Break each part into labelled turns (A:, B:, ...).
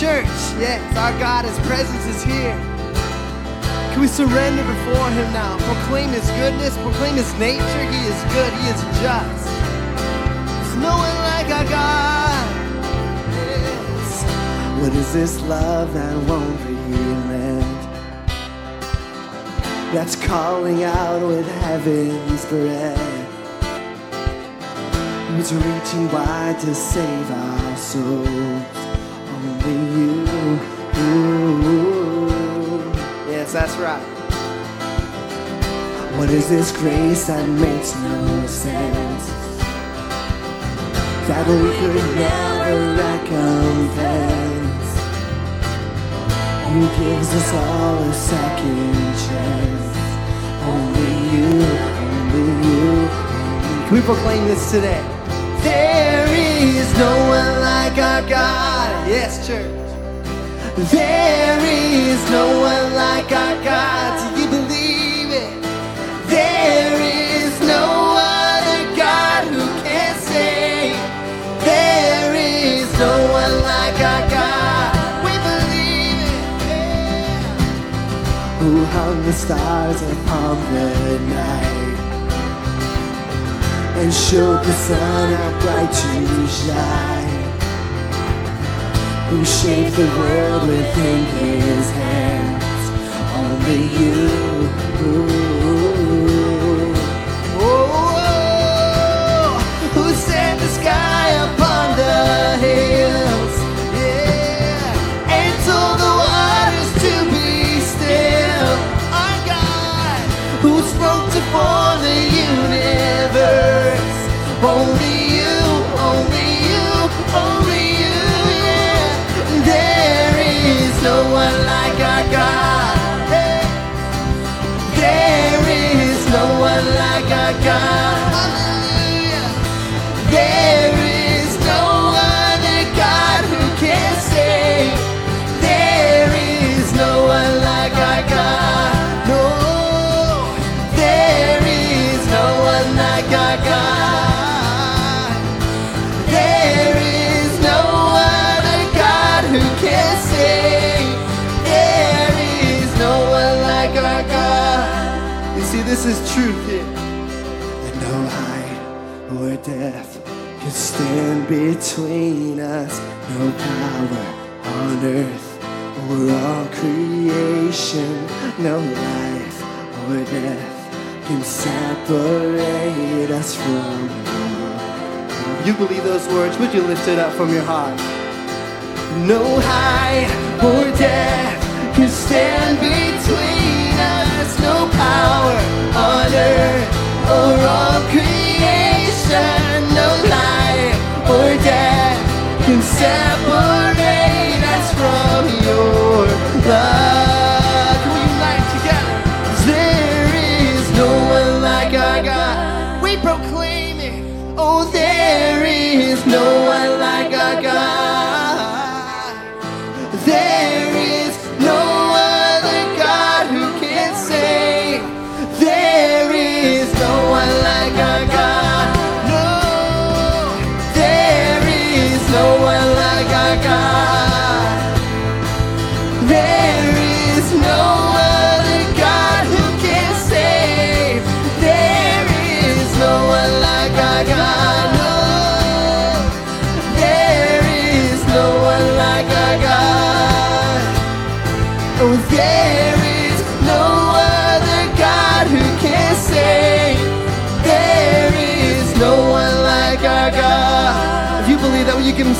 A: Church. Yes, our God, His presence is here. Can we surrender before Him now? Proclaim His goodness, proclaim His nature. He is good, He is just. There's no one like our God. Yes. What is this love that won't relent? That's calling out with heaven's breath. Who's reaching wide to save our souls? Only you. Yes, that's right. What is this grace that makes no sense? That we could never recompense. Who gives us all a second chance? Only you, only you, only Can we proclaim this today? There is no one like our God. Yes, church. There is no one like our God. Do you believe it? There is no other God who can save. There is no one like our God. We believe it. yeah. Who hung the stars upon the night and showed the sun how bright to shine who shaped the world within his hands. Only you. This truth here. And no height or death can stand between us. No power on earth or all creation. No life or death can separate us from you. You believe those words? Would you lift it up from your heart? No height or death can stand between power on or all creation. No life or death can separate us from your love.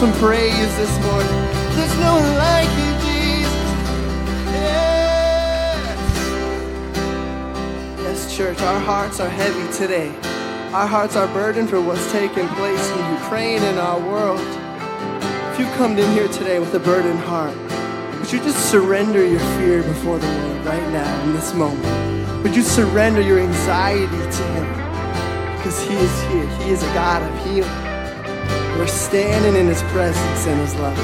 A: Some praise this morning? There's no one like you, Jesus. Yes. Yes, church, our hearts are heavy today. Our hearts are burdened for what's taking place in Ukraine and our world. If you've come in here today with a burdened heart, would you just surrender your fear before the Lord right now in this moment? Would you surrender your anxiety to Him? Because He is here. He is a God of healing. We're standing in His presence and His love.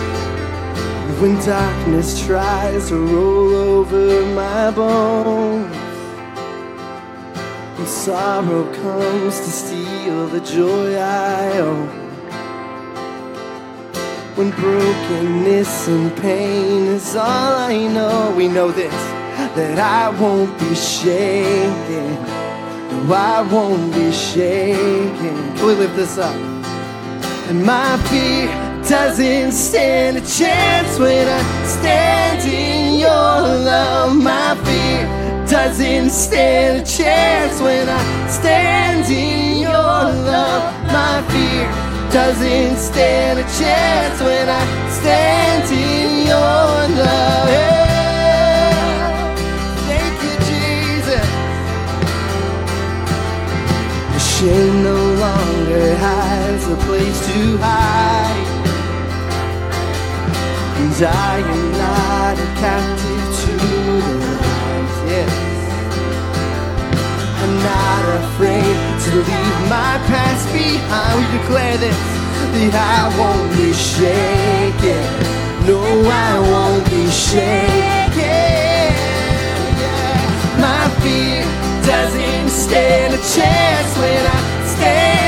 A: When darkness tries to roll over my bones, and sorrow comes to steal the joy I own. when brokenness and pain is all I know. We know this that I won't be shaken. No, I won't be shaken. Can we lift this up? And my fear doesn't stand a chance when I stand in your love. My fear doesn't stand a chance when I stand in your love. My fear doesn't stand a chance when I stand in your love. Thank you, Jesus. Shame no longer has a place to hide. Cause I am not a captive to the lies. Yes. I'm not afraid to leave my past behind. We declare this that I won't be shaken. No, I won't be shaken. Yeah. My fear doesn't stand a chance when I stand.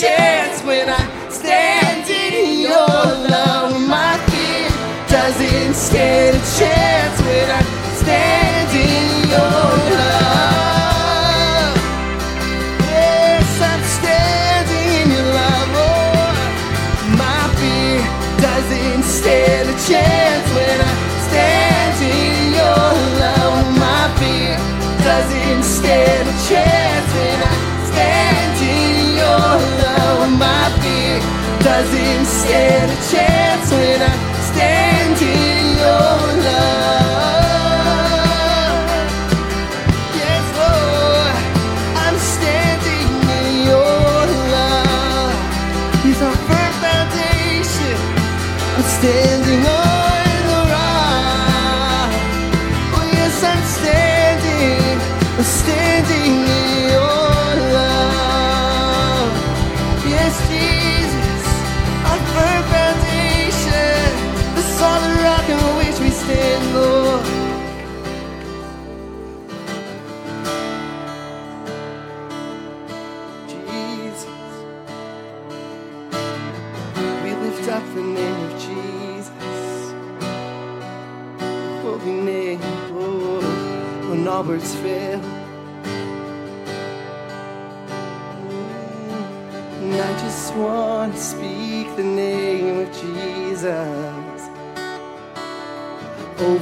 A: chance when I doesn't a chance when I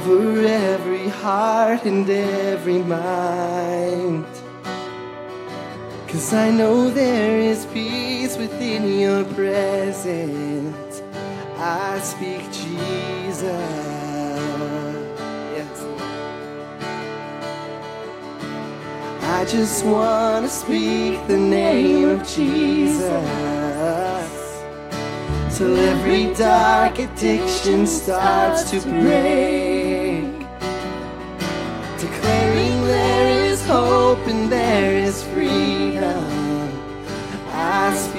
A: over every heart and every mind. Cause I know there is peace within your presence. I speak Jesus. Yes. I just want to speak the name of Jesus. Till every dark addiction starts to break.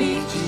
A: I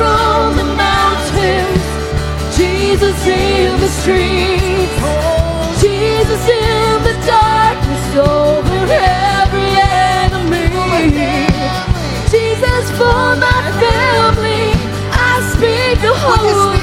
A: from the mountains, Jesus in the streets, Jesus in the darkness over every enemy, Jesus for my family. I speak the holy.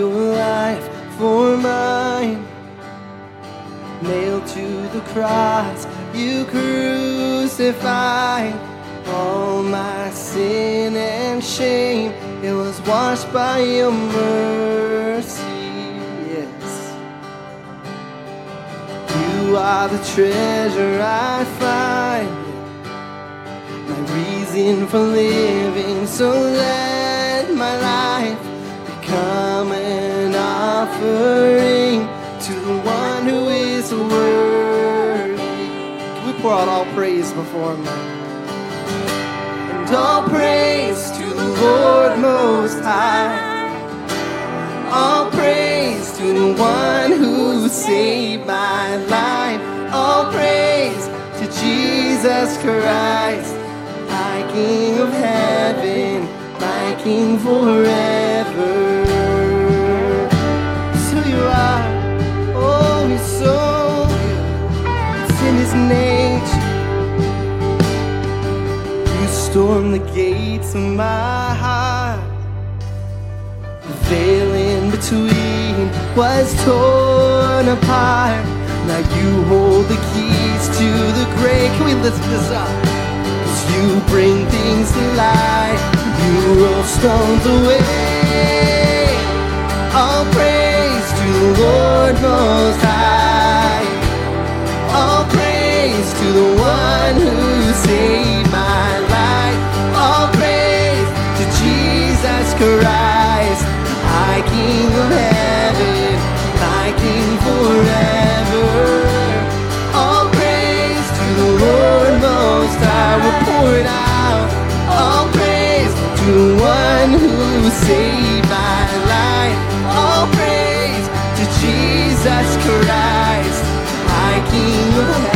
A: your
B: life
A: for mine. Nailed to the cross, you crucified all my sin and shame. It was washed by your mercy. Yes, you are the treasure I find, my reason for living. So let offering to the one who is worthy. We pour out all praise before him. And all praise to the Lord Most High. All praise to the one who saved my life. All praise to Jesus Christ, my King of heaven, my King forever. Storm the gates of my heart. The veil in between was torn apart. Now you hold the keys to the grave. Can we lift this up? Cause you bring things to light. You roll stones away. All praise to the Lord Most High. All praise to the one who saved Christ, my King of heaven, my King forever. All praise to the Lord Most High. We'll pour it out. All praise to one who saved my life. All praise to Jesus Christ, my King of heaven,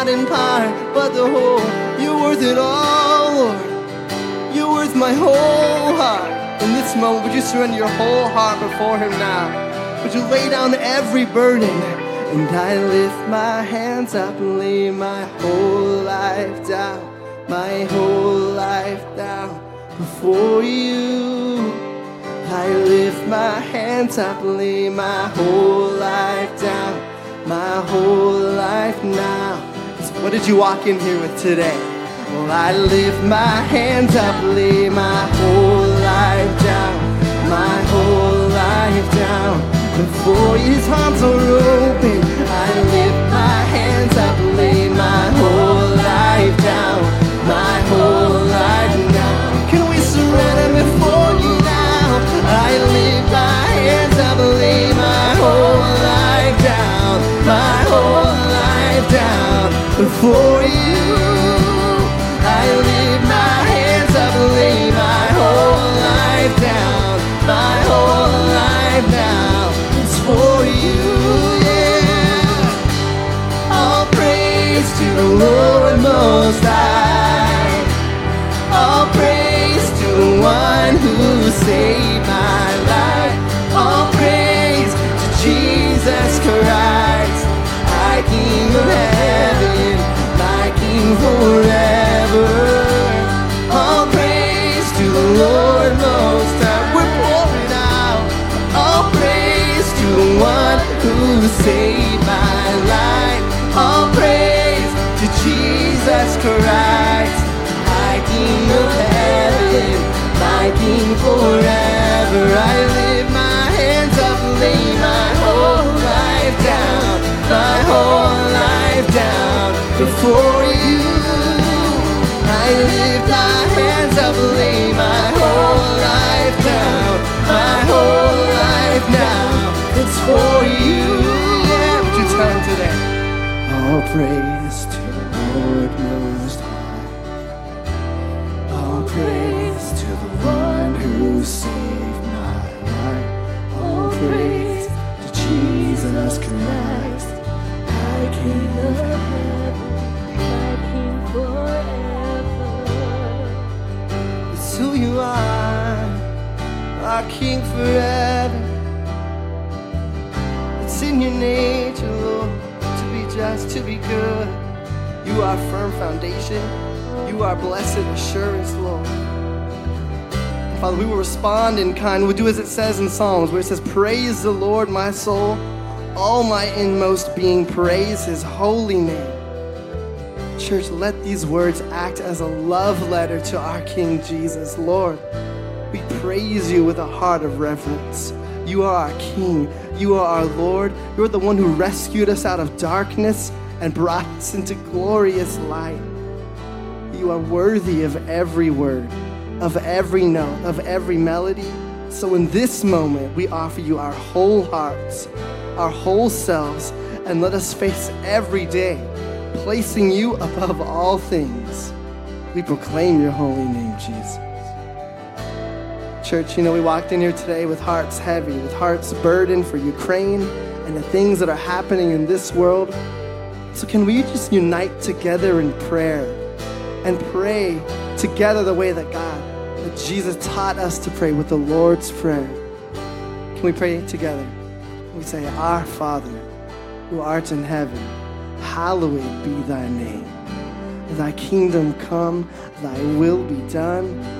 A: Not in part, but the whole. You're worth it all, Lord. You're worth my whole heart. In this moment, would you surrender your whole heart before Him now? Would you lay down every burden? And I lift my hands up and lay my whole life down, my whole life down before you. I lift my hands up and lay my whole life down, my whole life now. What did you walk in here with today? Well, I lift my hands up, lay my whole life down, my whole life down. Before his arms are open, I lift my hands up, lay my whole life down, before you. I lift my hands up, lay my whole life down, my whole life now. It's for you, yeah. All praise to the Lord Most High. All praise to the one who saved my life. All praise to Jesus Christ, saved my life. All praise to Jesus Christ, All praise to the Lord Most High. All praise to the one who saved my life. All praise to Jesus Christ, my King of heaven, thy King forever. It's who you are, our King forever. It's in your Lord, to be good. You are firm foundation. You are blessed assurance, Lord. Father, we will respond in kind. We'll do as it says in Psalms, where it says, Praise the Lord, my soul. All my inmost being, praise his holy name. Church, let these words act as a love letter to our King Jesus. Lord, we praise you with a heart of reverence. You are our King. You are our Lord. You're the one who rescued us out of darkness and brought us into glorious light. You are worthy of every word, of every note, of every melody. So in this moment, we offer you our whole hearts, our whole selves, and let us face every day, placing you above all things. We proclaim your holy name, Jesus. Church, you know, we walked in here today with hearts heavy, with hearts burdened for Ukraine and the things that are happening in this world. So, can we just unite together in prayer and pray together the way that God, that Jesus taught us to pray with the Lord's Prayer? Can we pray together? We say, Our Father, who art in heaven, hallowed be thy name. Thy kingdom come, thy will be done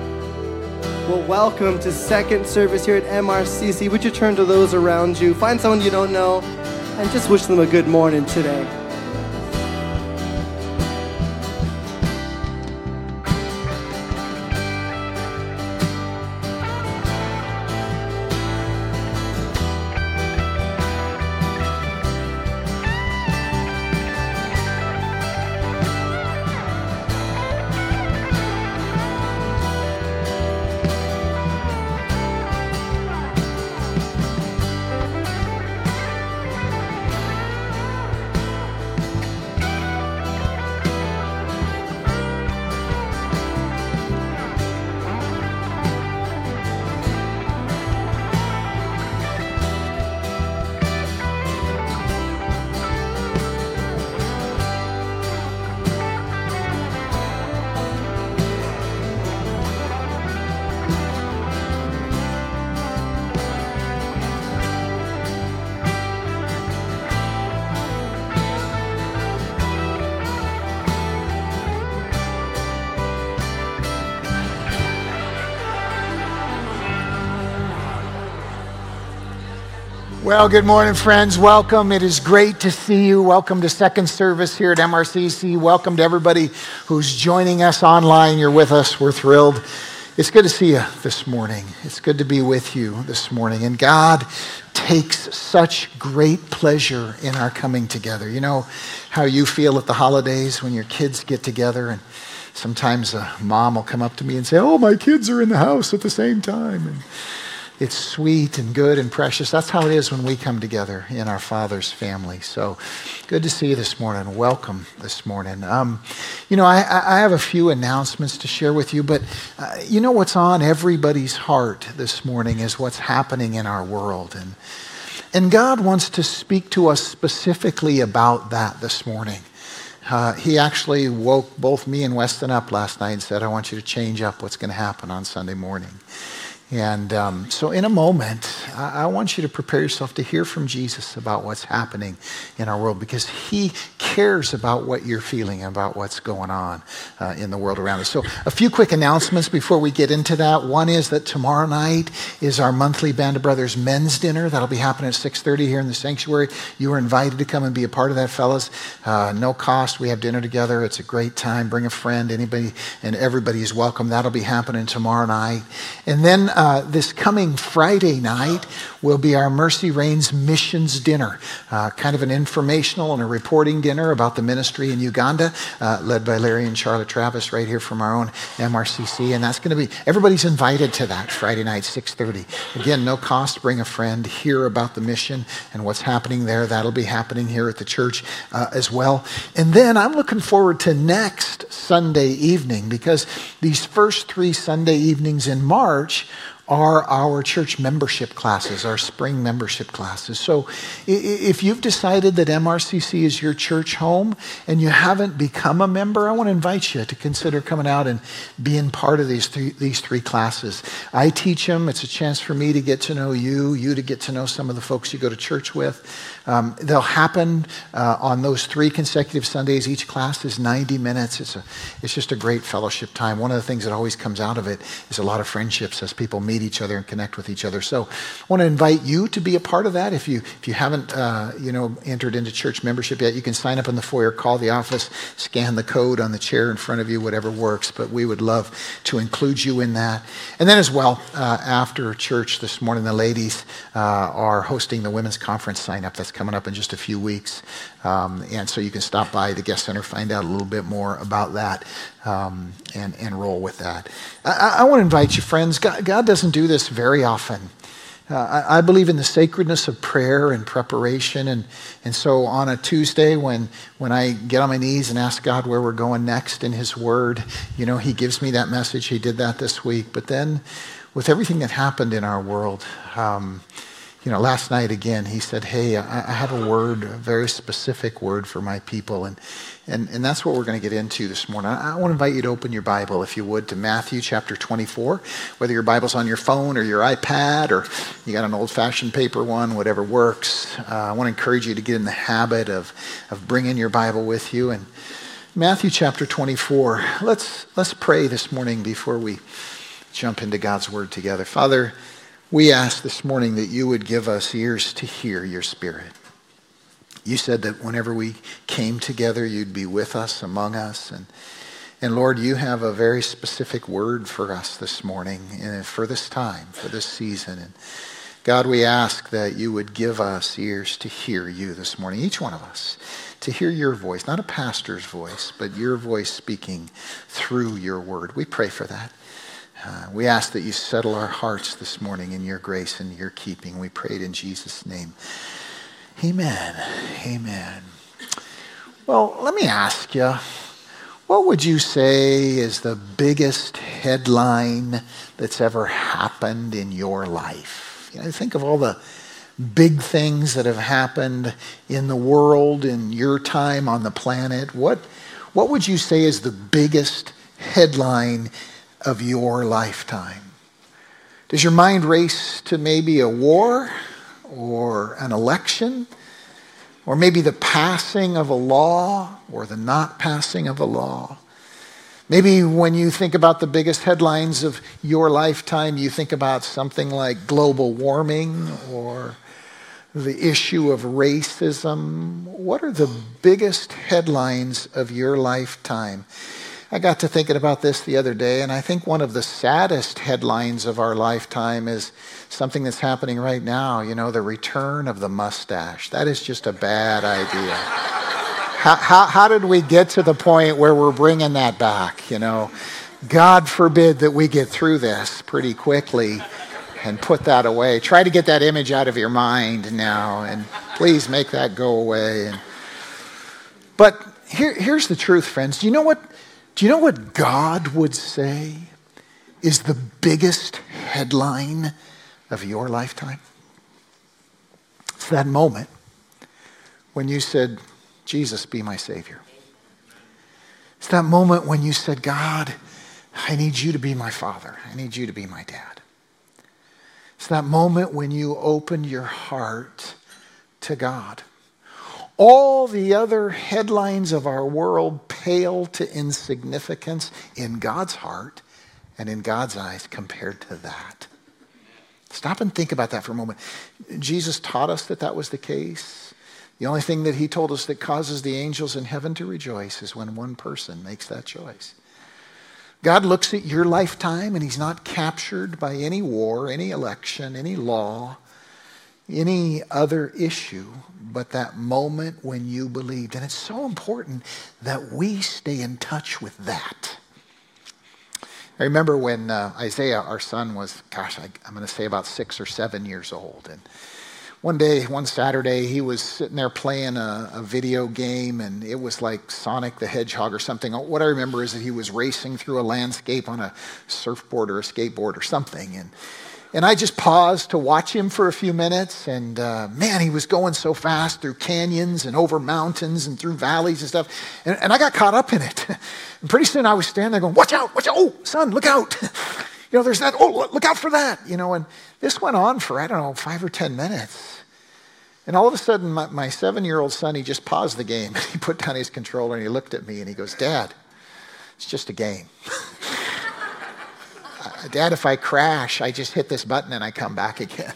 A: Well, welcome to second service here at MRCC. Would you turn to those around you? Find someone you don't know and just wish them a good morning today.
C: Well, good morning, friends. Welcome. It is great to see you. Welcome to second service here at MRCC. Welcome to everybody who's joining us online. You're with us. We're thrilled. It's good to see you this morning. It's good to be with you this morning. And God takes such great pleasure in our coming together. You know how you feel at the holidays when your kids get together and sometimes a mom will come up to me and say, "Oh, my kids are in the house at the same time." And it's sweet and good and precious. That's how it is when we come together in our Father's family. So good to see you this morning. Welcome this morning. Um, you know, I, I, have a few announcements to share with you, but uh, you know what's on everybody's heart this morning is what's happening in our world. And, and God wants to speak to us specifically about that this morning. Uh, he actually woke both me and Weston up last night and said, I want you to change up what's going to happen on Sunday morning. And um, so, in a moment, I-, I want you to prepare yourself to hear from Jesus about what's happening in our world because he cares about what you're feeling, about what's going on uh, in the world around us. So, a few quick announcements before we get into that. One is that tomorrow night is our monthly Band of Brothers men's dinner. That'll be happening at 6:30 here in the sanctuary. You are invited to come and be a part of that, fellas. Uh, no cost. We have dinner together. It's a great time. Bring a friend. Anybody and everybody is welcome. That'll be happening tomorrow night. And then uh, this coming Friday night will be our Mercy Reigns Missions Dinner, uh, kind of an informational and a reporting dinner about the ministry in Uganda, uh, led by Larry and Charlotte Travis, right here from our own MRCC. And that's going to be everybody's invited to that Friday night, 6:30. Again, no cost. Bring a friend. Hear about the mission and what's happening there. That'll be happening here at the church uh, as well. And then I'm looking forward to next Sunday evening because these first three Sunday evenings in March are our church membership classes, our spring membership classes. So if you've decided that MRCC is your church home and you haven't become a member, I want to invite you to consider coming out and being part of these three, these three classes. I teach them. It's a chance for me to get to know you, you to get to know some of the folks you go to church with. Um, they'll happen uh, on those three consecutive Sundays. Each class is 90 minutes. It's, a, it's just a great fellowship time. One of the things that always comes out of it is a lot of friendships as people meet each other and connect with each other. So I want to invite you to be a part of that. If you, if you haven't uh, you know, entered into church membership yet, you can sign up in the foyer, call the office, scan the code on the chair in front of you, whatever works. But we would love to include you in that. And then as well, uh, after church this morning, the ladies uh, are hosting the women's conference sign up. That's That's coming up in just a few weeks. Um, and so you can stop by the guest center, find out a little bit more about that, um, and, and roll with that. I, I want to invite you, friends. God, God doesn't do this very often. Uh, I, I, believe in the sacredness of prayer and preparation. And, and so on a Tuesday, when, when I get on my knees and ask God where we're going next in His Word, you know, He gives me that message. He did that this week. But then, with everything that happened in our world, um, you know, last night again, he said, Hey, I, I have a word, a very specific word for my people. And, and, and that's what we're going to get into this morning. I, I want to invite you to open your Bible, if you would, to Matthew chapter 24. Whether your Bible's on your phone or your iPad or you got an old fashioned paper one, whatever works. Uh, I want to encourage you to get in the habit of, of bringing your Bible with you. And Matthew chapter 24, let's, let's pray this morning before we jump into God's Word together. Father, we ask this morning that you would give us ears to hear your Spirit. You said that whenever we came together, you'd be with us, among us. And, and Lord, you have a very specific word for us this morning, and for this time, for this season. And God, we ask that you would give us ears to hear you this morning, each one of us, to hear your voice, not a pastor's voice, but your voice speaking through your word. We pray for that. Uh, we ask that you settle our hearts this morning in your grace and your keeping. We pray it in Jesus' name. Amen. Amen. Well, let me ask you what would you say is the biggest headline that's ever happened in your life? You know, think of all the big things that have happened in the world in your time on the planet. What, what would you say is the biggest headline of your lifetime? Does your mind race to maybe a war or an election? Or maybe the passing of a law or the not passing of a law? Maybe when you think about the biggest headlines of your lifetime, you think about something like global warming or the issue of racism. What are the biggest headlines of your lifetime? I got to thinking about this the other day, and I think one of the saddest headlines of our lifetime is something that's happening right now. You know, the return of the mustache. That is just a bad idea. how, how, how did we get to the point where we're bringing that back? You know, God forbid that we get through this pretty quickly and put that away. Try to get that image out of your mind now, and please make that go away. And, but here, here's the truth, friends. Do you know what? Do you know what God would say is the biggest headline of your lifetime? It's that moment when you said, Jesus, be my Savior. It's that moment when you said, God, I need you to be my Father. I need you to be my dad. It's that moment when you opened your heart to God. All the other headlines of our world pale to insignificance in God's heart and in God's eyes compared to that. Stop and think about that for a moment. Jesus taught us that that was the case. The only thing that he told us that causes the angels in heaven to rejoice is when one person makes that choice. God looks at your lifetime and he's not captured by any war, any election, any law any other issue but that moment when you believed. And it's so important that we stay in touch with that. I remember when uh, Isaiah, our son, was, gosh, I, am going to say about six or seven years old. And one day, one Saturday, he was sitting there playing a, a, video game, and it was like Sonic the Hedgehog or something. What I remember is that he was racing through a landscape on a surfboard or a skateboard or something. And and I just paused to watch him for a few minutes. And uh, man, he was going so fast through canyons and over mountains and through valleys and stuff. And, and I got caught up in it. and pretty soon I was standing there going, Watch out, watch out. Oh, son, look out. you know, there's that. Oh, look out for that. You know, and this went on for, I don't know, five or 10 minutes. And all of a sudden, my, my seven year old son, he just paused the game. he put down his controller and he looked at me and he goes, Dad, it's just a game. Dad, if I crash, I just hit this button and I come back again.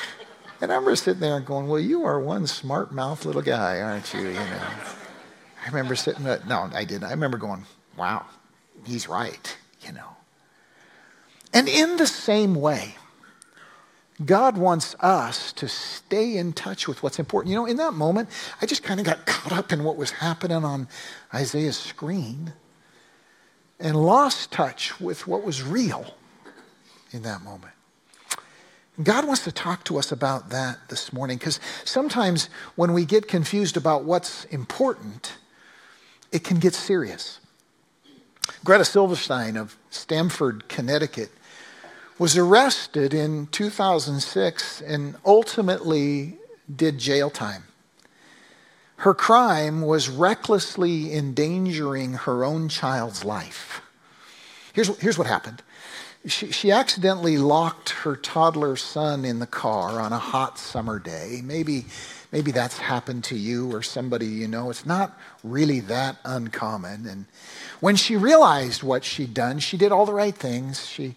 C: and I remember sitting there and going, Well, you are one smart mouth little guy, aren't you? You know. I remember sitting there, no, I didn't. I remember going, Wow, he's right, you know. And in the same way, God wants us to stay in touch with what's important. You know, in that moment, I just kind of got caught up in what was happening on Isaiah's screen and lost touch with what was real in that moment. God wants to talk to us about that this morning because sometimes when we get confused about what's important, it can get serious. Greta Silverstein of Stamford, Connecticut, was arrested in 2006 and ultimately did jail time. Her crime was recklessly endangering her own child's life. Here's, here's what happened she, she accidentally locked her toddler son in the car on a hot summer day. Maybe, maybe that's happened to you or somebody you know. It's not really that uncommon. And when she realized what she'd done, she did all the right things. She,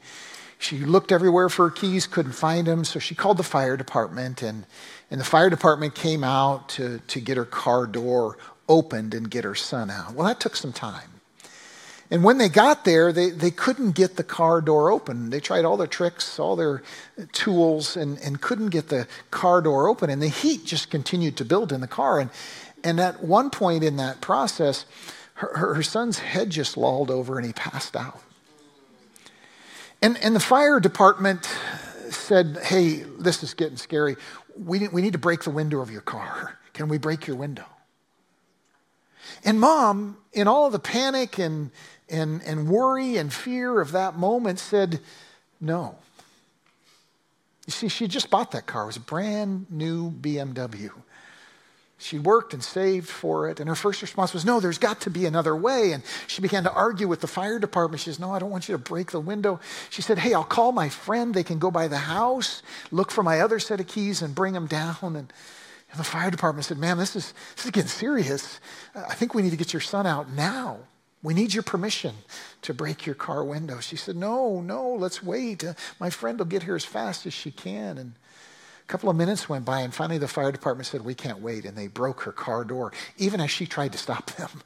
C: she looked everywhere for her keys, couldn't find them, so she called the fire department, and, and the fire department came out to, to get her car door opened and get her son out. Well, that took some time. And when they got there, they, they couldn't get the car door open. They tried all their tricks, all their tools, and, and couldn't get the car door open. And the heat just continued to build in the car. And, and at one point in that process, her, her, her son's head just lolled over and he passed out. And, and the fire department said, hey, this is getting scary. We we need to break the window of your car. Can we break your window? And mom, in all the panic and, and, and worry and fear of that moment, said, no. You see, she just bought that car. It was a brand new BMW. She worked and saved for it. And her first response was, No, there's got to be another way. And she began to argue with the fire department. She says, No, I don't want you to break the window. She said, Hey, I'll call my friend. They can go by the house, look for my other set of keys, and bring them down. And, and the fire department said, Ma'am, this is, this is getting serious. I think we need to get your son out now. We need your permission to break your car window. She said, No, no, let's wait. Uh, my friend will get here as fast as she can. And couple of minutes went by, and finally the fire department said, We can't wait. And they broke her car door, even as she tried to stop them.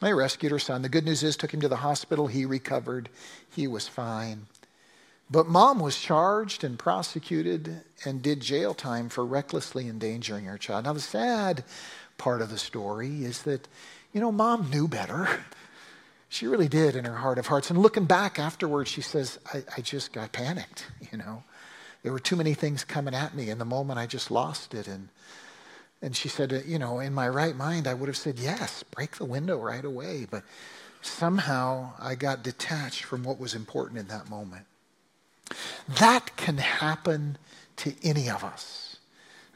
C: They rescued her son. The good news is, took him to the hospital. He recovered. He was fine. But mom was charged and prosecuted and did jail time for recklessly endangering her child. Now, the sad part of the story is that, you know, mom knew better. She really did in her heart of hearts. And looking back afterwards, she says, I, I just got panicked, you know. There were too many things coming at me. In the moment, I just lost it. And, and she said, you know, in my right mind, I would have said, yes, break the window right away. But somehow I got detached from what was important in that moment. That can happen to any of us.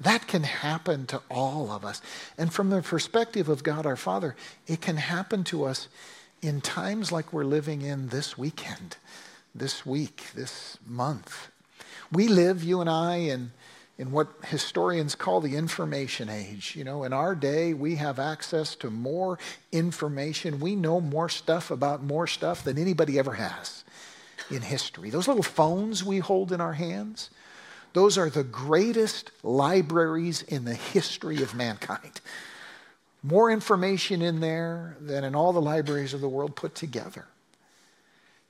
C: That can happen to all of us. And from the perspective of God our Father, it can happen to us in times like we're living in this weekend, this week, this month. We live, you and I, in, in what historians call the information age. You know, in our day, we have access to more information. We know more stuff about more stuff than anybody ever has in history. Those little phones we hold in our hands, those are the greatest libraries in the history of mankind. More information in there than in all the libraries of the world put together.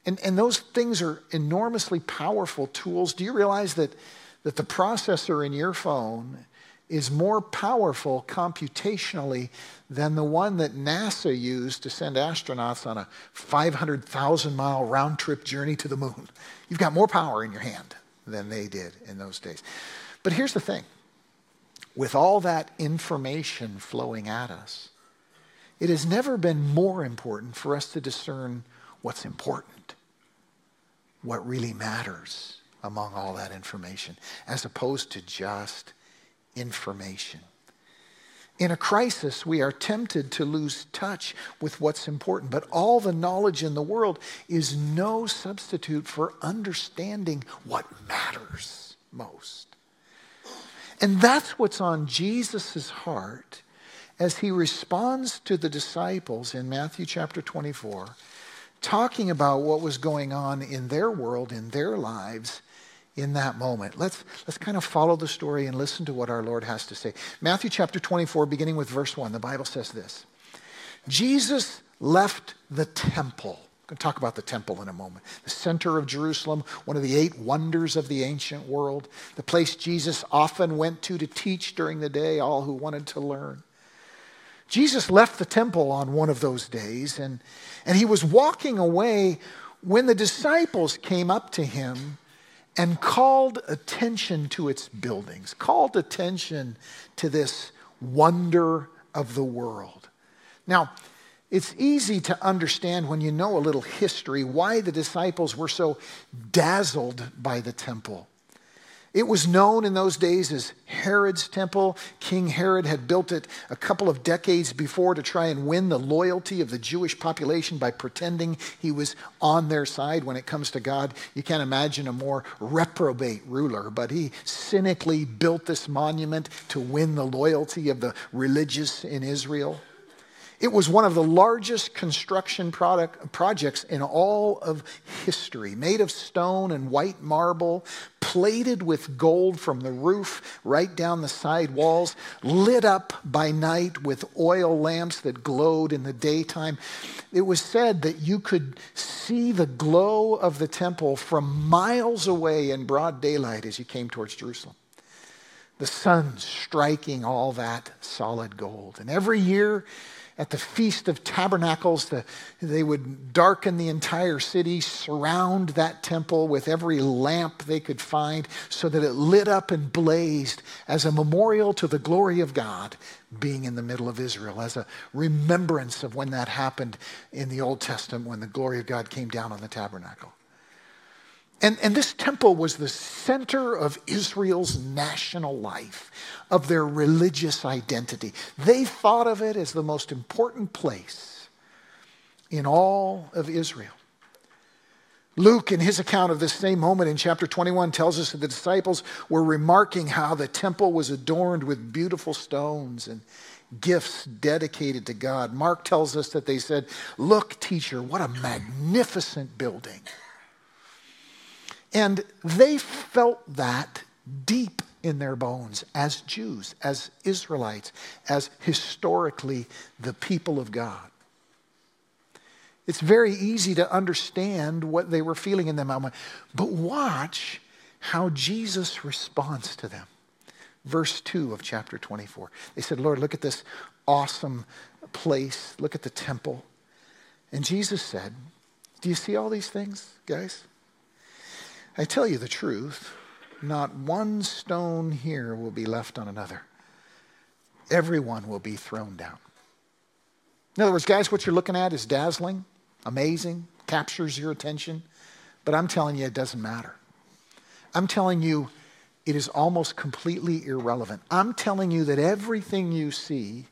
C: And, and those things are enormously powerful tools. Do you realize that, that the processor in your phone is more powerful computationally than the one that NASA used to send astronauts on a 500,000 mile round trip journey to the moon? You've got more power in your hand than they did in those days. But here's the thing with all that information flowing at us, it has never been more important for us to discern what's important what really matters among all that information, as opposed to just information. In a crisis, we are tempted to lose touch with what's important, but all the knowledge in the world is no substitute for understanding what matters most. And that's what's on Jesus' heart as he responds to the disciples in Matthew chapter 24 talking about what was going on in their world, in their lives in that moment. Let's, let's kind of follow the story and listen to what our Lord has to say. Matthew chapter 24, beginning with verse 1, the Bible says this Jesus left the temple. I'm going to talk about the temple in a moment. The center of Jerusalem, one of the eight wonders of the ancient world, the place Jesus often went to to teach during the day, all who wanted to learn. Jesus left the temple on one of those days, and, and he was walking away when the disciples came up to him and called attention to its buildings, called attention to this wonder of the world. Now, it's easy to understand when you know a little history why the disciples were so dazzled by the temple. It was known in those days as Herod's temple. King Herod had built it a couple of decades before to try and win the loyalty of the Jewish population by pretending he was on their side when it comes to God. You can't imagine a more reprobate ruler, but he cynically built this monument to win the loyalty of the religious in Israel. It was one of the largest construction product, projects in all of history, made of stone and white marble, plated with gold from the roof right down the side walls, lit up by night with oil lamps that glowed in the daytime. It was said that you could see the glow of the temple from miles away in broad daylight as you came towards Jerusalem. The sun striking all that solid gold. And every year, at the Feast of Tabernacles, the, they would darken the entire city, surround that temple with every lamp they could find so that it lit up and blazed as a memorial to the glory of God being in the middle of Israel, as a remembrance of when that happened in the Old Testament when the glory of God came down on the tabernacle. And, and this temple was the center of Israel's national life, of their religious identity. They thought of it as the most important place in all of Israel. Luke, in his account of this same moment in chapter 21, tells us that the disciples were remarking how the temple was adorned with beautiful stones and gifts dedicated to God. Mark tells us that they said, Look, teacher, what a magnificent building. And they felt that deep in their bones as Jews, as Israelites, as historically the people of God. It's very easy to understand what they were feeling in that moment. But watch how Jesus responds to them. Verse 2 of chapter 24. They said, Lord, look at this awesome place. Look at the temple. And Jesus said, Do you see all these things, guys? I tell you the truth, not one stone here will be left on another. Everyone will be thrown down. In other words, guys, what you're looking at is dazzling, amazing, captures your attention, but I'm telling you it doesn't matter. I'm telling you it is almost completely irrelevant. I'm telling you that everything you see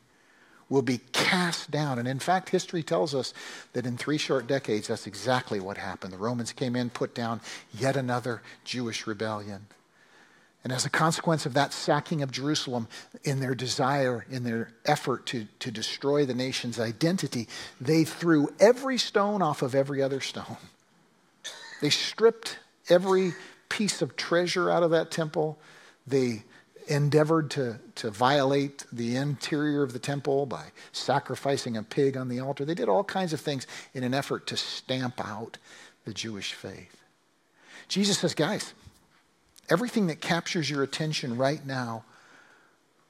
C: will be cast down. And in fact, history tells us that in three short decades, that's exactly what happened. The Romans came in, put down yet another Jewish rebellion. And as a consequence of that sacking of Jerusalem, in their desire, in their effort to, to destroy the nation's identity, they threw every stone off of every other stone. They stripped every piece of treasure out of that temple. They endeavored to, to violate the interior of the temple by sacrificing a pig on the altar. They did all kinds of things in an effort to stamp out the Jewish faith. Jesus says, guys, everything that captures your attention right now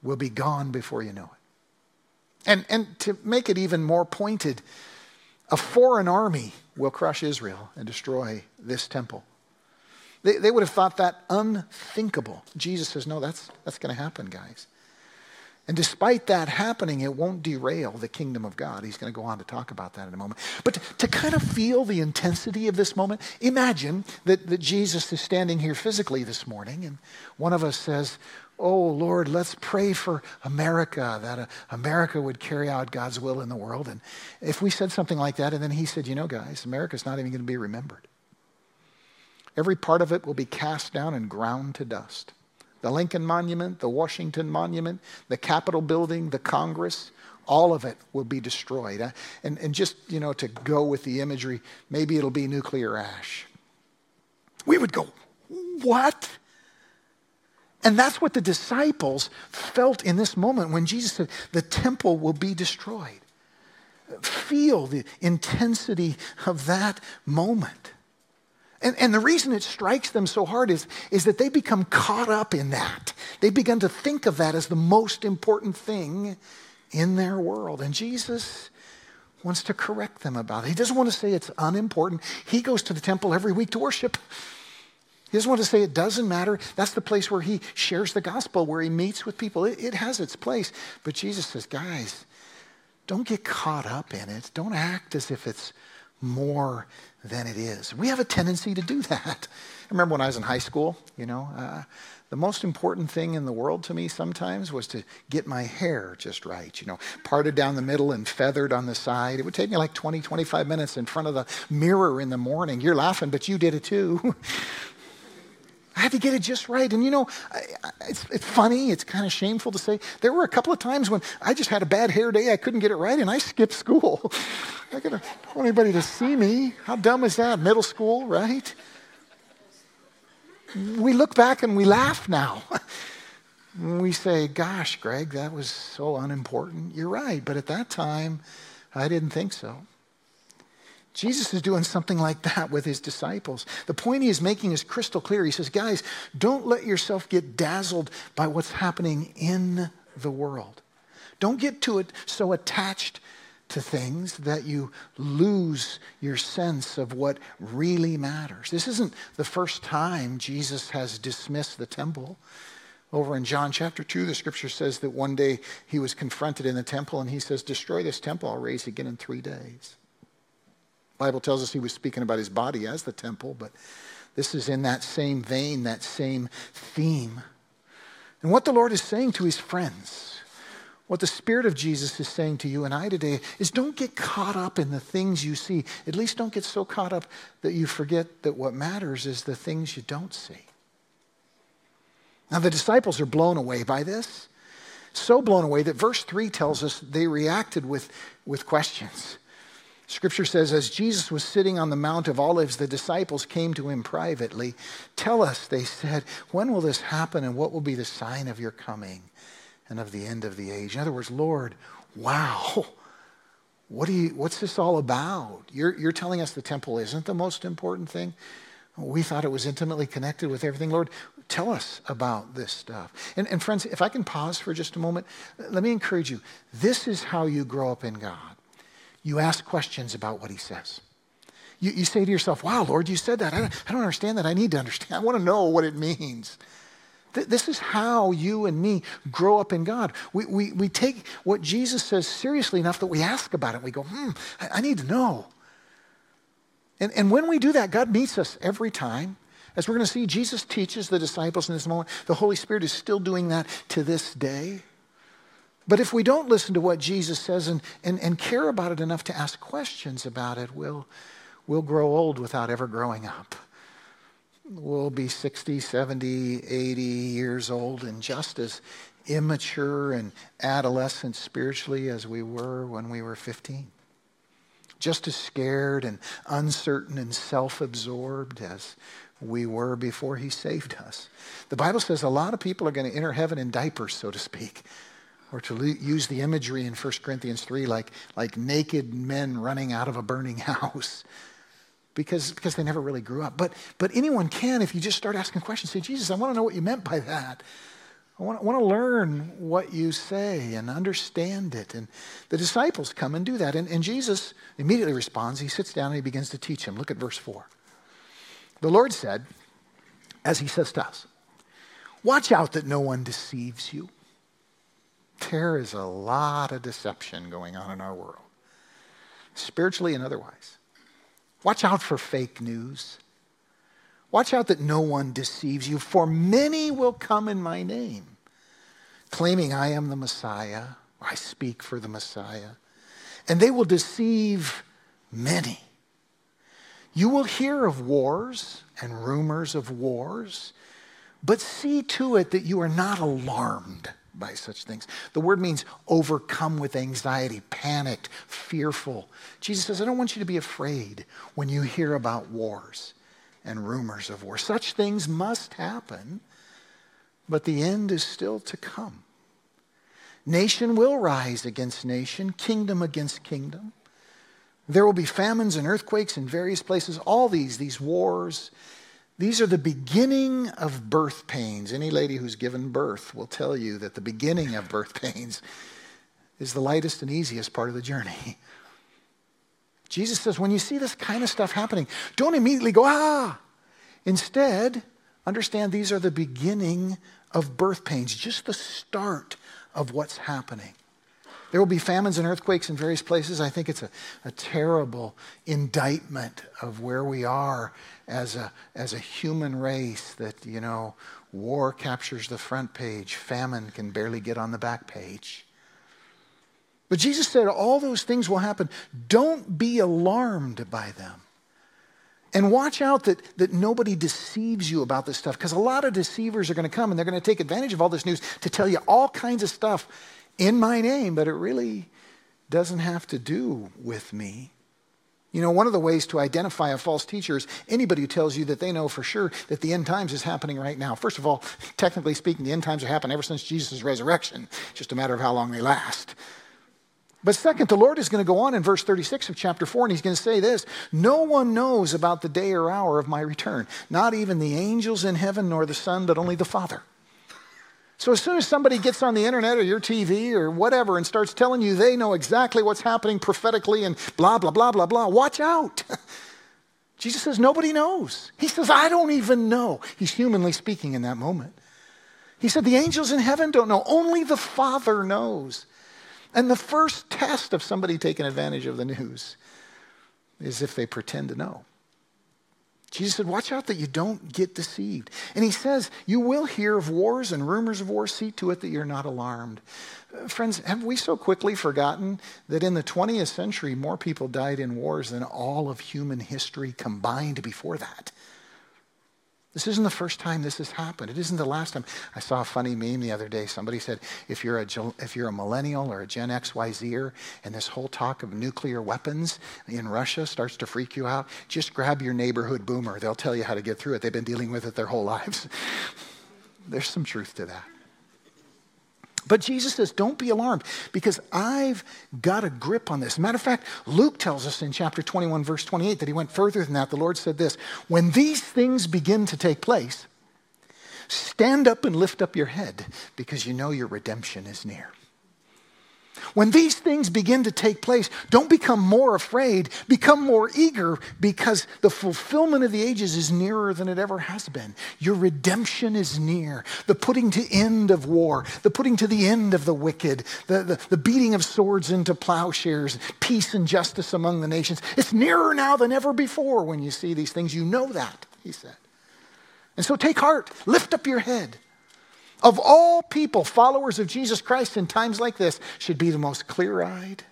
C: will be gone before you know it. And, and to make it even more pointed, a foreign army will crush Israel and destroy this temple. They, they would have thought that unthinkable. Jesus says, no, that's, that's going to happen, guys. And despite that happening, it won't derail the kingdom of God. He's going to go on to talk about that in a moment. But to, to, kind of feel the intensity of this moment, imagine that, that Jesus is standing here physically this morning, and one of us says, Oh, Lord, let's pray for America, that uh, America would carry out God's will in the world. And if we said something like that, and then he said, You know, guys, America's not even going to be remembered. Every part of it will be cast down and ground to dust. The Lincoln Monument, the Washington Monument, the Capitol building, the Congress, all of it will be destroyed. Uh, and, and just, you know, to go with the imagery, maybe it'll be nuclear ash. We would go, what? And that's what the disciples felt in this moment when Jesus said, the temple will be destroyed. feel the intensity of that moment. And, and the reason it strikes them so hard is, is that they become caught up in that. They begin to think of that as the most important thing in their world. And Jesus wants to correct them about it. He doesn't want to say it's unimportant. He goes to the temple every week to worship. He doesn't want to say it doesn't matter. That's the place where he shares the gospel, where he meets with people. It, it has its place. But Jesus says, guys, don't get caught up in it. Don't act as if it's more than it is. We have a tendency to do that. I remember when I was in high school, you know, uh, the most important thing in the world to me sometimes was to get my hair just right, you know, parted down the middle and feathered on the side. It would take me like 20, 25 minutes in front of the mirror in the morning. You're laughing, but you did it too. I had to get it just right. And you know, I, I, it's, it's funny, it's kind of shameful to say. There were a couple of times when I just had a bad hair day, I couldn't get it right, and I skipped school. I to want anybody to see me. How dumb is that? Middle school, right? We look back and we laugh now. we say, gosh, Greg, that was so unimportant. You're right, but at that time, I didn't think so. Jesus is doing something like that with his disciples. The point he is making is crystal clear. He says, Guys, don't let yourself get dazzled by what's happening in the world. Don't get to it so attached to things that you lose your sense of what really matters. This isn't the first time Jesus has dismissed the temple. Over in John chapter 2, the scripture says that one day he was confronted in the temple and he says, Destroy this temple, I'll raise it again in three days. Bible tells us he was speaking about his body as the temple, but this is in that same vein, that same theme. And what the Lord is saying to his friends, what the Spirit of Jesus is saying to you and I today is don't get caught up in the things you see. At least don't get so caught up that you forget that what matters is the things you don't see. Now, the disciples are blown away by this. So blown away that verse 3 tells us they reacted with, with questions. Scripture says, as Jesus was sitting on the Mount of Olives, the disciples came to him privately. Tell us, they said, when will this happen and what will be the sign of your coming and of the end of the age? In other words, Lord, wow, what do you, what's this all about? You're, you're telling us the temple isn't the most important thing? We thought it was intimately connected with everything. Lord, tell us about this stuff. And, and friends, if I can pause for just a moment, let me encourage you. This is how you grow up in God you ask questions about what he says. You, you say to yourself, wow, Lord, you said that. I don't, I don't understand that. I need to understand. I want to know what it means. Th- this is how you and me grow up in God. We, we, we take what Jesus says seriously enough that we ask about it. We go, hmm, I, I need to know. And, and when we do that, God meets us every time. As we're going to see, Jesus teaches the disciples in this moment. The Holy Spirit is still doing that to this day. But if we don't listen to what Jesus says and, and, and care about it enough to ask questions about it, we'll, we'll grow old without ever growing up. We'll be 60, 70, 80 years old and just as immature and adolescent spiritually as we were when we were 15. Just as scared and uncertain and self absorbed as we were before he saved us. The Bible says a lot of people are going to enter heaven in diapers, so to speak or to use the imagery in 1 Corinthians 3 like, like naked men running out of a burning house because, because they never really grew up. But, but anyone can if you just start asking questions. Say, Jesus, I want to know what you meant by that. I want, I want to learn what you say and understand it. And the disciples come and do that. And, and Jesus immediately responds. He sits down and he begins to teach him. Look at verse 4. The Lord said, as he says to us, Watch out that no one deceives you. There is a lot of deception going on in our world, spiritually and otherwise. Watch out for fake news. Watch out that no one deceives you, for many will come in my name, claiming I am the Messiah, I speak for the Messiah, and they will deceive many. You will hear of wars and rumors of wars, but see to it that you are not alarmed by such things. The word means overcome with anxiety, panicked, fearful. Jesus says, I don't want you to be afraid when you hear about wars and rumors of war. Such things must happen, but the end is still to come. Nation will rise against nation, kingdom against kingdom. There will be famines and earthquakes in various places. All these, these wars, these are the beginning of birth pains. Any lady who's given birth will tell you that the beginning of birth pains is the lightest and easiest part of the journey. Jesus says, when you see this kind of stuff happening, don't immediately go, ah. Instead, understand these are the beginning of birth pains, just the start of what's happening. There will be famines and earthquakes in various places. I think it's a, a terrible indictment of where we are as a, as a human race that, you know, war captures the front page, famine can barely get on the back page. But Jesus said all those things will happen. Don't be alarmed by them. And watch out that, that nobody deceives you about this stuff, because a lot of deceivers are going to come and they're going to take advantage of all this news to tell you all kinds of stuff in my name, but it really doesn't have to do with me. You know, one of the ways to identify a false teacher is anybody who tells you that they know for sure that the end times is happening right now. First of all, technically speaking, the end times have happened ever since Jesus' resurrection, it's just a matter of how long they last. But second, the Lord is going to go on in verse 36 of chapter 4, and he's going to say this No one knows about the day or hour of my return, not even the angels in heaven, nor the Son, but only the Father. So as soon as somebody gets on the internet or your TV or whatever and starts telling you they know exactly what's happening prophetically and blah, blah, blah, blah, blah, watch out. Jesus says, Nobody knows. He says, I don't even know. He's humanly speaking in that moment. He said, The angels in heaven don't know, only the Father knows. And the first test of somebody taking advantage of the news is if they pretend to know. Jesus said, Watch out that you don't get deceived. And he says, You will hear of wars and rumors of wars. See to it that you're not alarmed. Uh, friends, have we so quickly forgotten that in the 20th century, more people died in wars than all of human history combined before that? This isn't the first time this has happened. It isn't the last time. I saw a funny meme the other day. Somebody said, if you're a, if you're a millennial or a Gen XYZer and this whole talk of nuclear weapons in Russia starts to freak you out, just grab your neighborhood boomer. They'll tell you how to get through it. They've been dealing with it their whole lives. There's some truth to that. But Jesus says, don't be alarmed because I've got a grip on this. Matter of fact, Luke tells us in chapter 21, verse 28, that he went further than that. The Lord said this When these things begin to take place, stand up and lift up your head because you know your redemption is near. When these things begin to take place, don't become more afraid, become more eager because the fulfillment of the ages is nearer than it ever has been. Your redemption is near. The putting to end of war, the putting to the end of the wicked, the, the, the beating of swords into plowshares, peace and justice among the nations. It's nearer now than ever before when you see these things. You know that, he said. And so take heart, lift up your head. Of all people, followers of Jesus Christ in times like this should be the most clear eyed,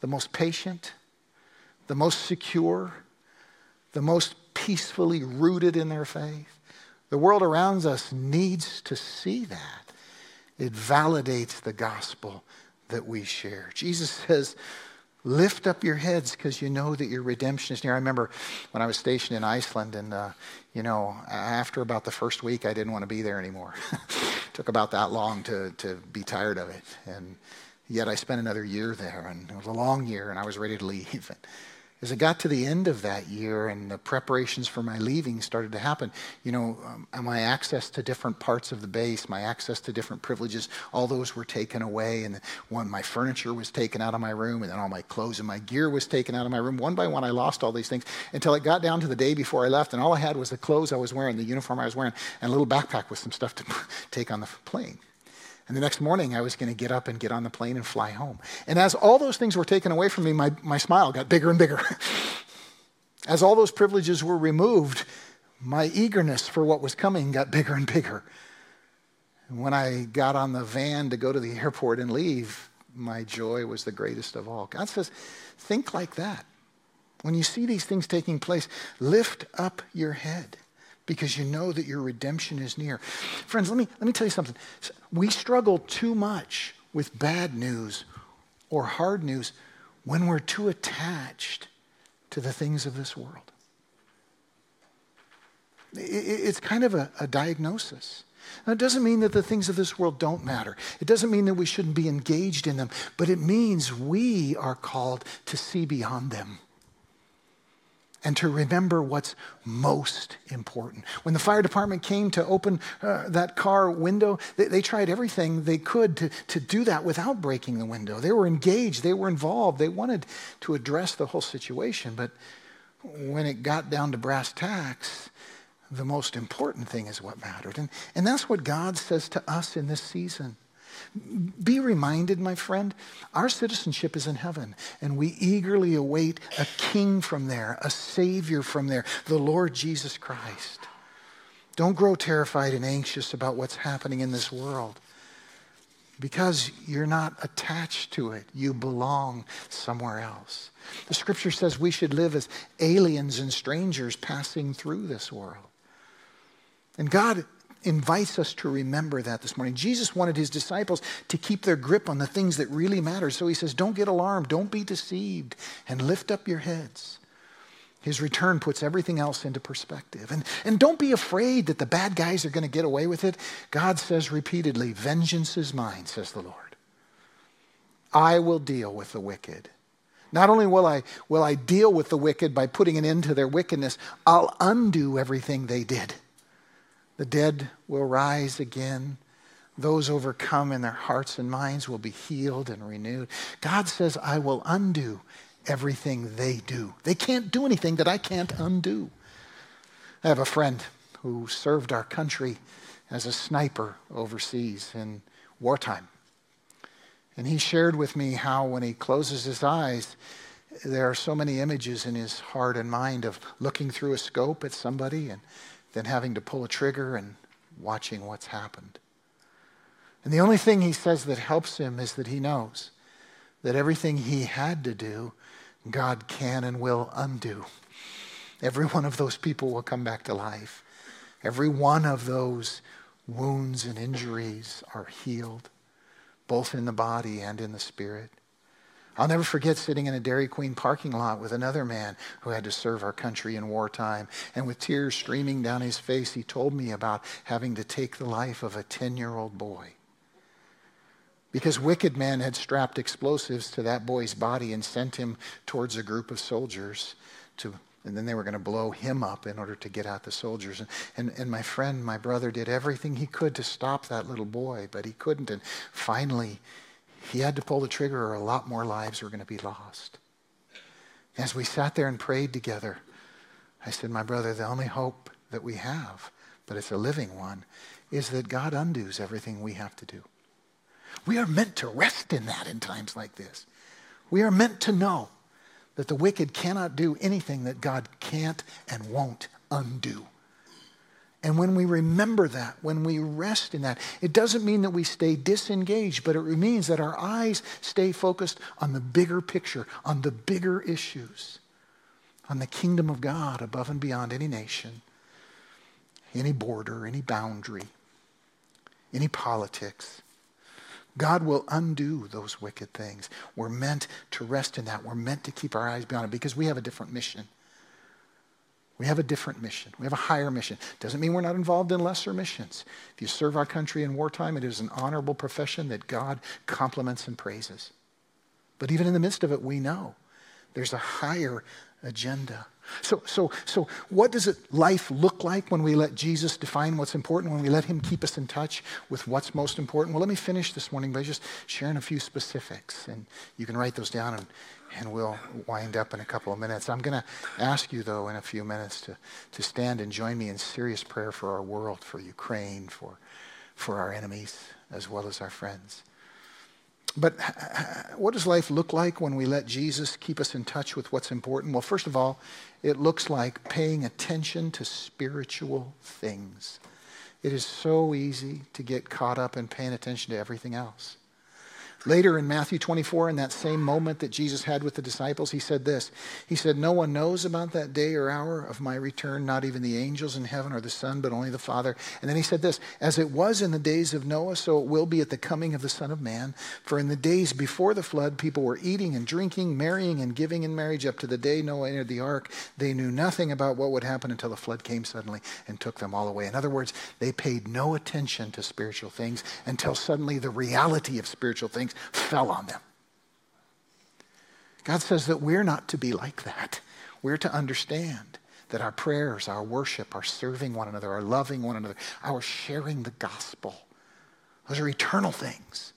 C: the most patient, the most secure, the most peacefully rooted in their faith. The world around us needs to see that. It validates the gospel that we share. Jesus says, Lift up your heads because you know that your redemption is near. I remember when I was stationed in Iceland, and uh, you know, after about the first week, I didn't want to be there anymore. Took about that long to to be tired of it, and yet I spent another year there, and it was a long year, and I was ready to leave. as I got to the end of that year and the preparations for my leaving started to happen, you know, um, my access to different parts of the base, my access to different privileges, all those were taken away. And one, my furniture was taken out of my room, and then all my clothes and my gear was taken out of my room. One by one, I lost all these things until it got down to the day before I left, and all I had was the clothes I was wearing, the uniform I was wearing, and a little backpack with some stuff to take on the plane. And the next morning, I was going to get up and get on the plane and fly home. And as all those things were taken away from me, my, my smile got bigger and bigger. as all those privileges were removed, my eagerness for what was coming got bigger and bigger. And when I got on the van to go to the airport and leave, my joy was the greatest of all. God says, think like that. When you see these things taking place, lift up your head because you know that your redemption is near. Friends, let me, let me tell you something. We struggle too much with bad news or hard news when we're too attached to the things of this world. It's kind of a, a diagnosis. Now, it doesn't mean that the things of this world don't matter. It doesn't mean that we shouldn't be engaged in them, but it means we are called to see beyond them and to remember what's most important. When the fire department came to open uh, that car window, they, they, tried everything they could to, to do that without breaking the window. They were engaged, they were involved, they wanted to address the whole situation. But when it got down to brass tacks, the most important thing is what mattered. And, and that's what God says to us in this season. Be reminded, my friend, our citizenship is in heaven, and we eagerly await a king from there, a savior from there, the Lord Jesus Christ. Don't grow terrified and anxious about what's happening in this world because you're not attached to it. You belong somewhere else. The scripture says we should live as aliens and strangers passing through this world. And God invites us to remember that this morning. Jesus wanted his disciples to keep their grip on the things that really matter. So he says, Don't get alarmed, don't be deceived, and lift up your heads. His return puts everything else into perspective. And, and don't be afraid that the bad guys are going to get away with it. God says repeatedly, Vengeance is mine, says the Lord. I will deal with the wicked. Not only will I, will I deal with the wicked by putting an end to their wickedness, I'll undo everything they did. The dead will rise again. Those overcome in their hearts and minds will be healed and renewed. God says, I will undo everything they do. They can't do anything that I can't undo. I have a friend who served our country as a sniper overseas in wartime. And he shared with me how when he closes his eyes, there are so many images in his heart and mind of looking through a scope at somebody and than having to pull a trigger and watching what's happened. And the only thing he says that helps him is that he knows that everything he had to do, God can and will undo. Every one of those people will come back to life. Every one of those wounds and injuries are healed, both in the body and in the spirit. I'll never forget sitting in a Dairy Queen parking lot with another man who had to serve our country in wartime. And with tears streaming down his face, he told me about having to take the life of a 10 year old boy. Because wicked men had strapped explosives to that boy's body and sent him towards a group of soldiers to and then they were going to blow him up in order to get out the soldiers. And, and, and my friend, my brother, did everything he could to stop that little boy, but he couldn't. And finally, he had to pull the trigger or a lot more lives were going to be lost. As we sat there and prayed together, I said, My brother, the only hope that we have, but it's a living one, is that God undoes everything we have to do. We are meant to rest in that in times like this. We are meant to know that the wicked cannot do anything that God can't and won't undo. And when we remember that, when we rest in that, it doesn't mean that we stay disengaged, but it means that our eyes stay focused on the bigger picture, on the bigger issues, on the kingdom of God above and beyond any nation, any border, any boundary, any politics. God will undo those wicked things. We're meant to rest in that. We're meant to keep our eyes beyond it because we have a different mission. We have a different mission. We have a higher mission. Doesn't mean we're not involved in lesser missions. If you serve our country in wartime, it is an honorable profession that God compliments and praises. But even in the midst of it, we know there's a higher agenda. So, so, so what does it, life look like when we let Jesus define what's important, when we let him keep us in touch with what's most important? Well, let me finish this morning by just sharing a few specifics. And you can write those down and, and we'll wind up in a couple of minutes. I'm going to ask you, though, in a few minutes to, to stand and join me in serious prayer for our world, for Ukraine, for, for our enemies, as well as our friends. But what does life look like when we let Jesus keep us in touch with what's important? Well, first of all, it looks like paying attention to spiritual things. It is so easy to get caught up in paying attention to everything else. Later in Matthew 24, in that same moment that Jesus had with the disciples, he said this. He said, No one knows about that day or hour of my return, not even the angels in heaven or the Son, but only the Father. And then he said this As it was in the days of Noah, so it will be at the coming of the Son of Man. For in the days before the flood, people were eating and drinking, marrying and giving in marriage up to the day Noah entered the ark. They knew nothing about what would happen until the flood came suddenly and took them all away. In other words, they paid no attention to spiritual things until suddenly the reality of spiritual things fell on them. God says that we're not to be like that. We're to understand that our prayers, our worship, our serving one another, our loving one another, our sharing the gospel, those are eternal things.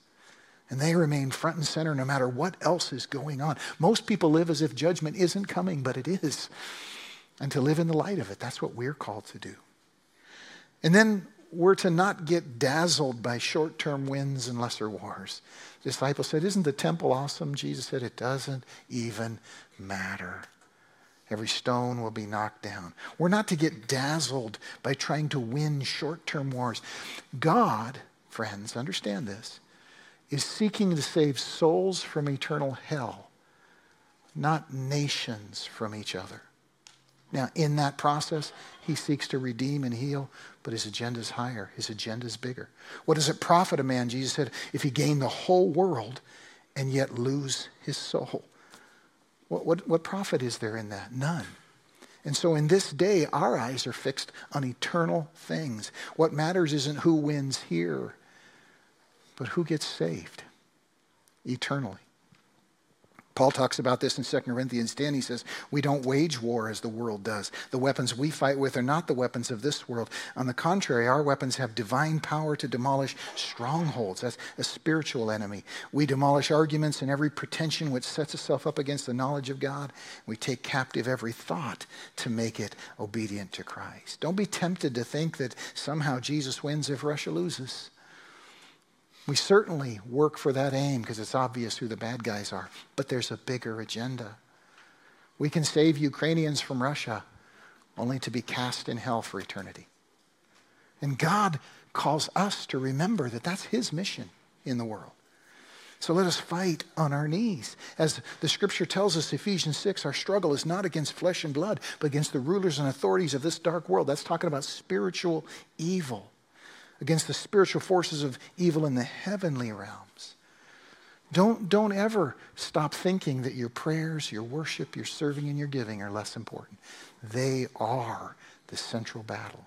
C: And they remain front and center no matter what else is going on. Most people live as if judgment isn't coming, but it is. And to live in the light of it, that's what we're called to do. And then we're to not get dazzled by short term wins and lesser wars disciples said, Isn't the temple awesome? Jesus said, It doesn't even matter. Every stone will be knocked down. We're not to get dazzled by trying to win short term wars. God, friends, understand this, is seeking to save souls from eternal hell, not nations from each other. Now, in that process, he seeks to redeem and heal, but his agenda is higher. His agenda is bigger. What does it profit a man, Jesus said, if he gain the whole world and yet lose his soul? What, what, what profit is there in that? None. And so in this day, our eyes are fixed on eternal things. What matters isn't who wins here, but who gets saved eternally. Paul talks about this in 2 Corinthians 10. He says, We don't wage war as the world does. The weapons we fight with are not the weapons of this world. On the contrary, our weapons have divine power to demolish strongholds. That's a spiritual enemy. We demolish arguments and every pretension which sets itself up against the knowledge of God. We take captive every thought to make it obedient to Christ. Don't be tempted to think that somehow Jesus wins if Russia loses. We certainly work for that aim because it's obvious who the bad guys are, but there's a bigger agenda. We can save Ukrainians from Russia only to be cast in hell for eternity. And God calls us to remember that that's His mission in the world. So let us fight on our knees. As the scripture tells us, Ephesians 6, our struggle is not against flesh and blood, but against the rulers and authorities of this dark world. That's talking about spiritual evil against the spiritual forces of evil in the heavenly realms. Don't, don't ever stop thinking that your prayers, your worship, your serving, and your giving are less important. They are the central battle.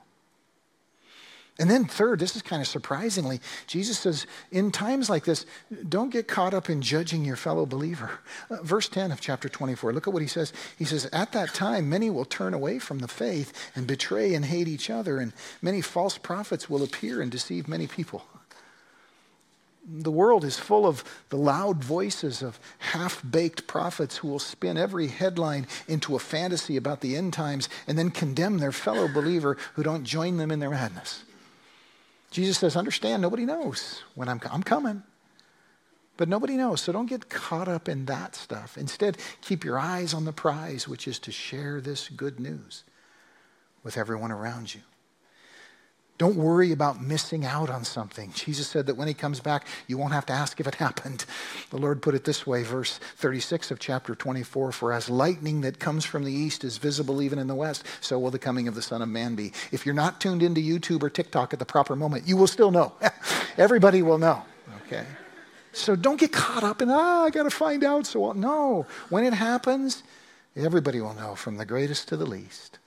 C: And then, third, this is kind of surprisingly, Jesus says, in times like this, don't get caught up in judging your fellow believer. Uh, verse 10 of chapter 24, look at what he says. He says, At that time, many will turn away from the faith and betray and hate each other, and many false prophets will appear and deceive many people. The world is full of the loud voices of half baked prophets who will spin every headline into a fantasy about the end times and then condemn their fellow believer who don't join them in their madness. Jesus says, understand, nobody knows when I'm, I'm coming. But nobody knows, so don't get caught up in that stuff. Instead, keep your eyes on the prize, which is to share this good news with everyone around you. Don't worry about missing out on something. Jesus said that when he comes back, you won't have to ask if it happened. The Lord put it this way, verse 36 of chapter 24 For as lightning that comes from the east is visible even in the west, so will the coming of the Son of Man be. If you're not tuned into YouTube or TikTok at the proper moment, you will still know. Everybody will know, okay? So don't get caught up in, ah, I got to find out. So, I'll. no, when it happens, everybody will know from the greatest to the least.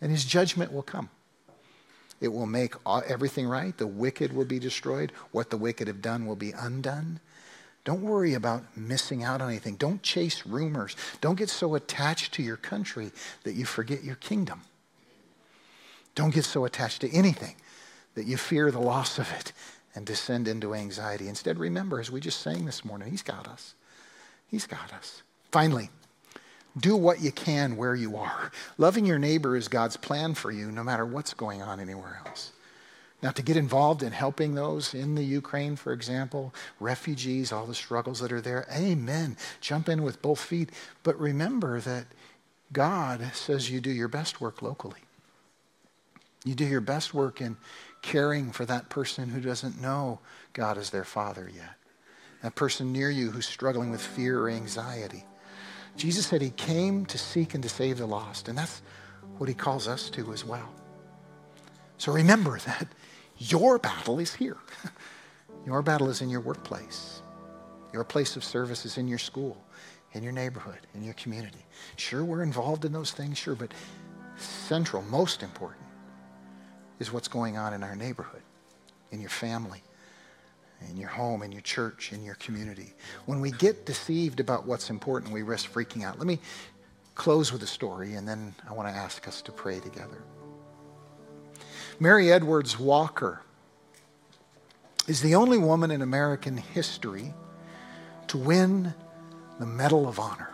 C: And his judgment will come. It will make everything right. The wicked will be destroyed. What the wicked have done will be undone. Don't worry about missing out on anything. Don't chase rumors. Don't get so attached to your country that you forget your kingdom. Don't get so attached to anything that you fear the loss of it and descend into anxiety. Instead, remember, as we just sang this morning, He's got us. He's got us. Finally, do what you can where you are. Loving your neighbor is God's plan for you, no matter what's going on anywhere else. Now, to get involved in helping those in the Ukraine, for example, refugees, all the struggles that are there, amen. Jump in with both feet. But remember that God says you do your best work locally. You do your best work in caring for that person who doesn't know God as their father yet. that person near you who's struggling with fear or anxiety. Jesus said he came to seek and to save the lost, and that's what he calls us to as well. So remember that your battle is here. Your battle is in your workplace. Your place of service is in your school, in your neighborhood, in your community. Sure, we're involved in those things, sure, but central, most important, is what's going on in our neighborhood, in your family, in your home, in your church, in your community. When we get deceived about what's important, we risk freaking out. Let me close with a story, and then I want to ask us to pray together. Mary Edwards Walker is the only woman in American history to win the Medal of Honor.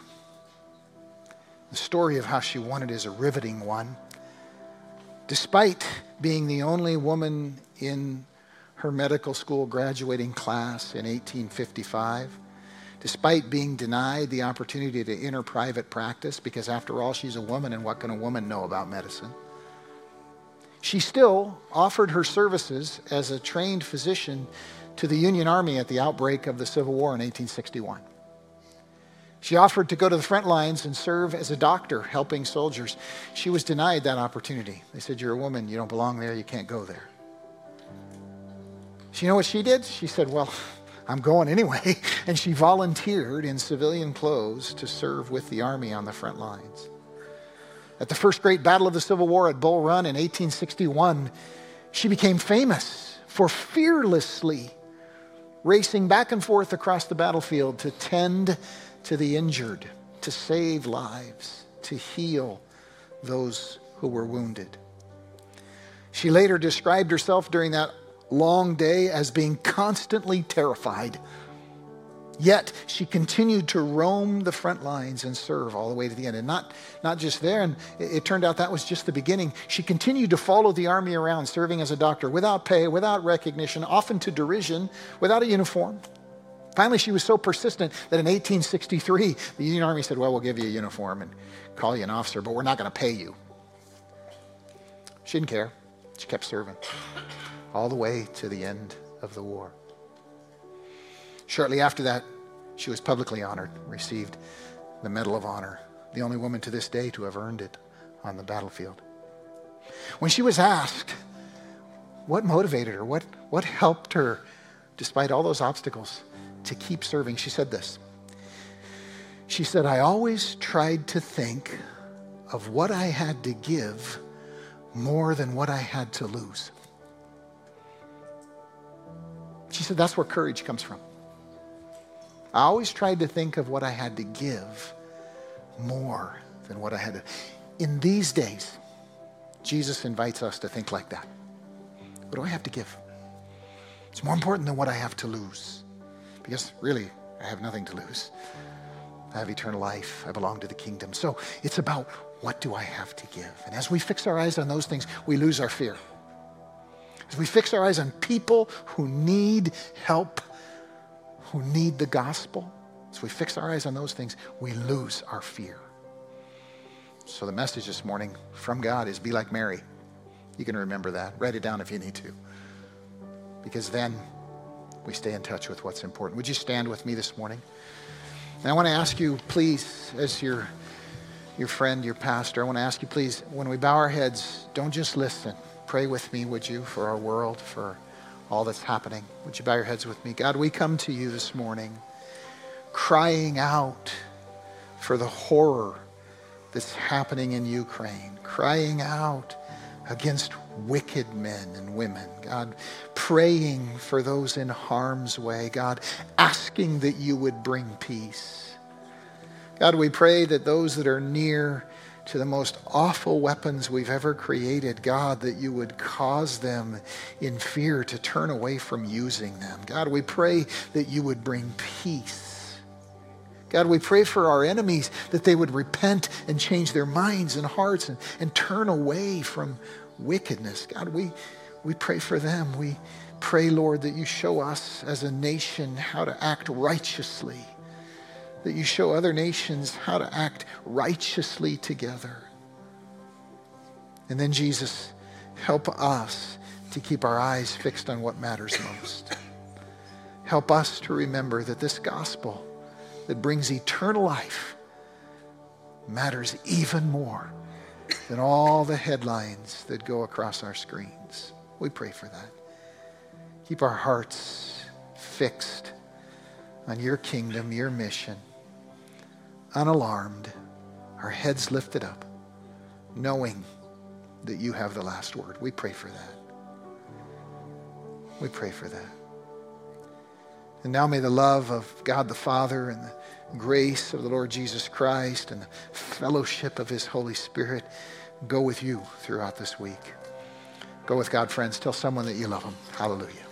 C: The story of how she won it is a riveting one. Despite being the only woman in her medical school graduating class in 1855, despite being denied the opportunity to enter private practice, because after all, she's a woman, and what can a woman know about medicine? She still offered her services as a trained physician to the Union Army at the outbreak of the Civil War in 1861. She offered to go to the front lines and serve as a doctor helping soldiers. She was denied that opportunity. They said, You're a woman, you don't belong there, you can't go there. You know what she did? She said, Well, I'm going anyway. And she volunteered in civilian clothes to serve with the Army on the front lines. At the first great battle of the Civil War at Bull Run in 1861, she became famous for fearlessly racing back and forth across the battlefield to tend to the injured, to save lives, to heal those who were wounded. She later described herself during that long day as being constantly terrified Yet she continued to roam the front lines and serve all the way to the end. And not, not just there, and it, it, turned out that was just the beginning. She continued to follow the army around, serving as a doctor without pay, without recognition, often to derision, without a uniform. Finally, she was so persistent that in 1863, the Union Army said, Well, we'll give you a uniform and call you an officer, but we're not going to pay you. She didn't care. She kept serving all the way to the end of the war. Shortly after that, she was publicly honored, received the Medal of Honor, the only woman to this day to have earned it on the battlefield. When she was asked what motivated her, what, what helped her, despite all those obstacles, to keep serving, she said this. She said, I always tried to think of what I had to give more than what I had to lose. She said, that's where courage comes from. I always tried to think of what I had to give more than what I had to. In these days, Jesus invites us to think like that. What do I have to give? It's more important than what I have to lose. Because really, I have nothing to lose. I have eternal life. I belong to the kingdom. So it's about what do I have to give? And as we fix our eyes on those things, we lose our fear. As we fix our eyes on people who need help, who need the gospel, as we fix our eyes on those things, we lose our fear. So the message this morning from God is be like Mary. You can remember that. Write it down if you need to. Because then we stay in touch with what's important. Would you stand with me this morning? And I want to ask you, please, as your, your friend, your pastor, I want to ask you, please, when we bow our heads, don't just listen. Pray with me, would you, for our world, for all that's happening. Would you bow your heads with me? God, we come to you this morning crying out for the horror that's happening in Ukraine, crying out against wicked men and women. God, praying for those in harm's way. God, asking that you would bring peace. God, we pray that those that are near to the most awful weapons we've ever created, God, that you would cause them in fear to turn away from using them. God, we pray that you would bring peace. God, we pray for our enemies that they would repent and change their minds and hearts and, and turn away from wickedness. God, we, we pray for them. We pray, Lord, that you show us as a nation how to act righteously that you show other nations how to act righteously together. And then, Jesus, help us to keep our eyes fixed on what matters most. Help us to remember that this gospel that brings eternal life matters even more than all the headlines that go across our screens. We pray for that. Keep our hearts fixed on your kingdom, your mission, unalarmed, our heads lifted up, knowing that you have the last word. We pray for that. We pray for that. And now may the love of God the Father and the grace of the Lord Jesus Christ and the fellowship of his Holy Spirit go with you throughout this week. Go with God, friends. Tell someone that you love them. Hallelujah.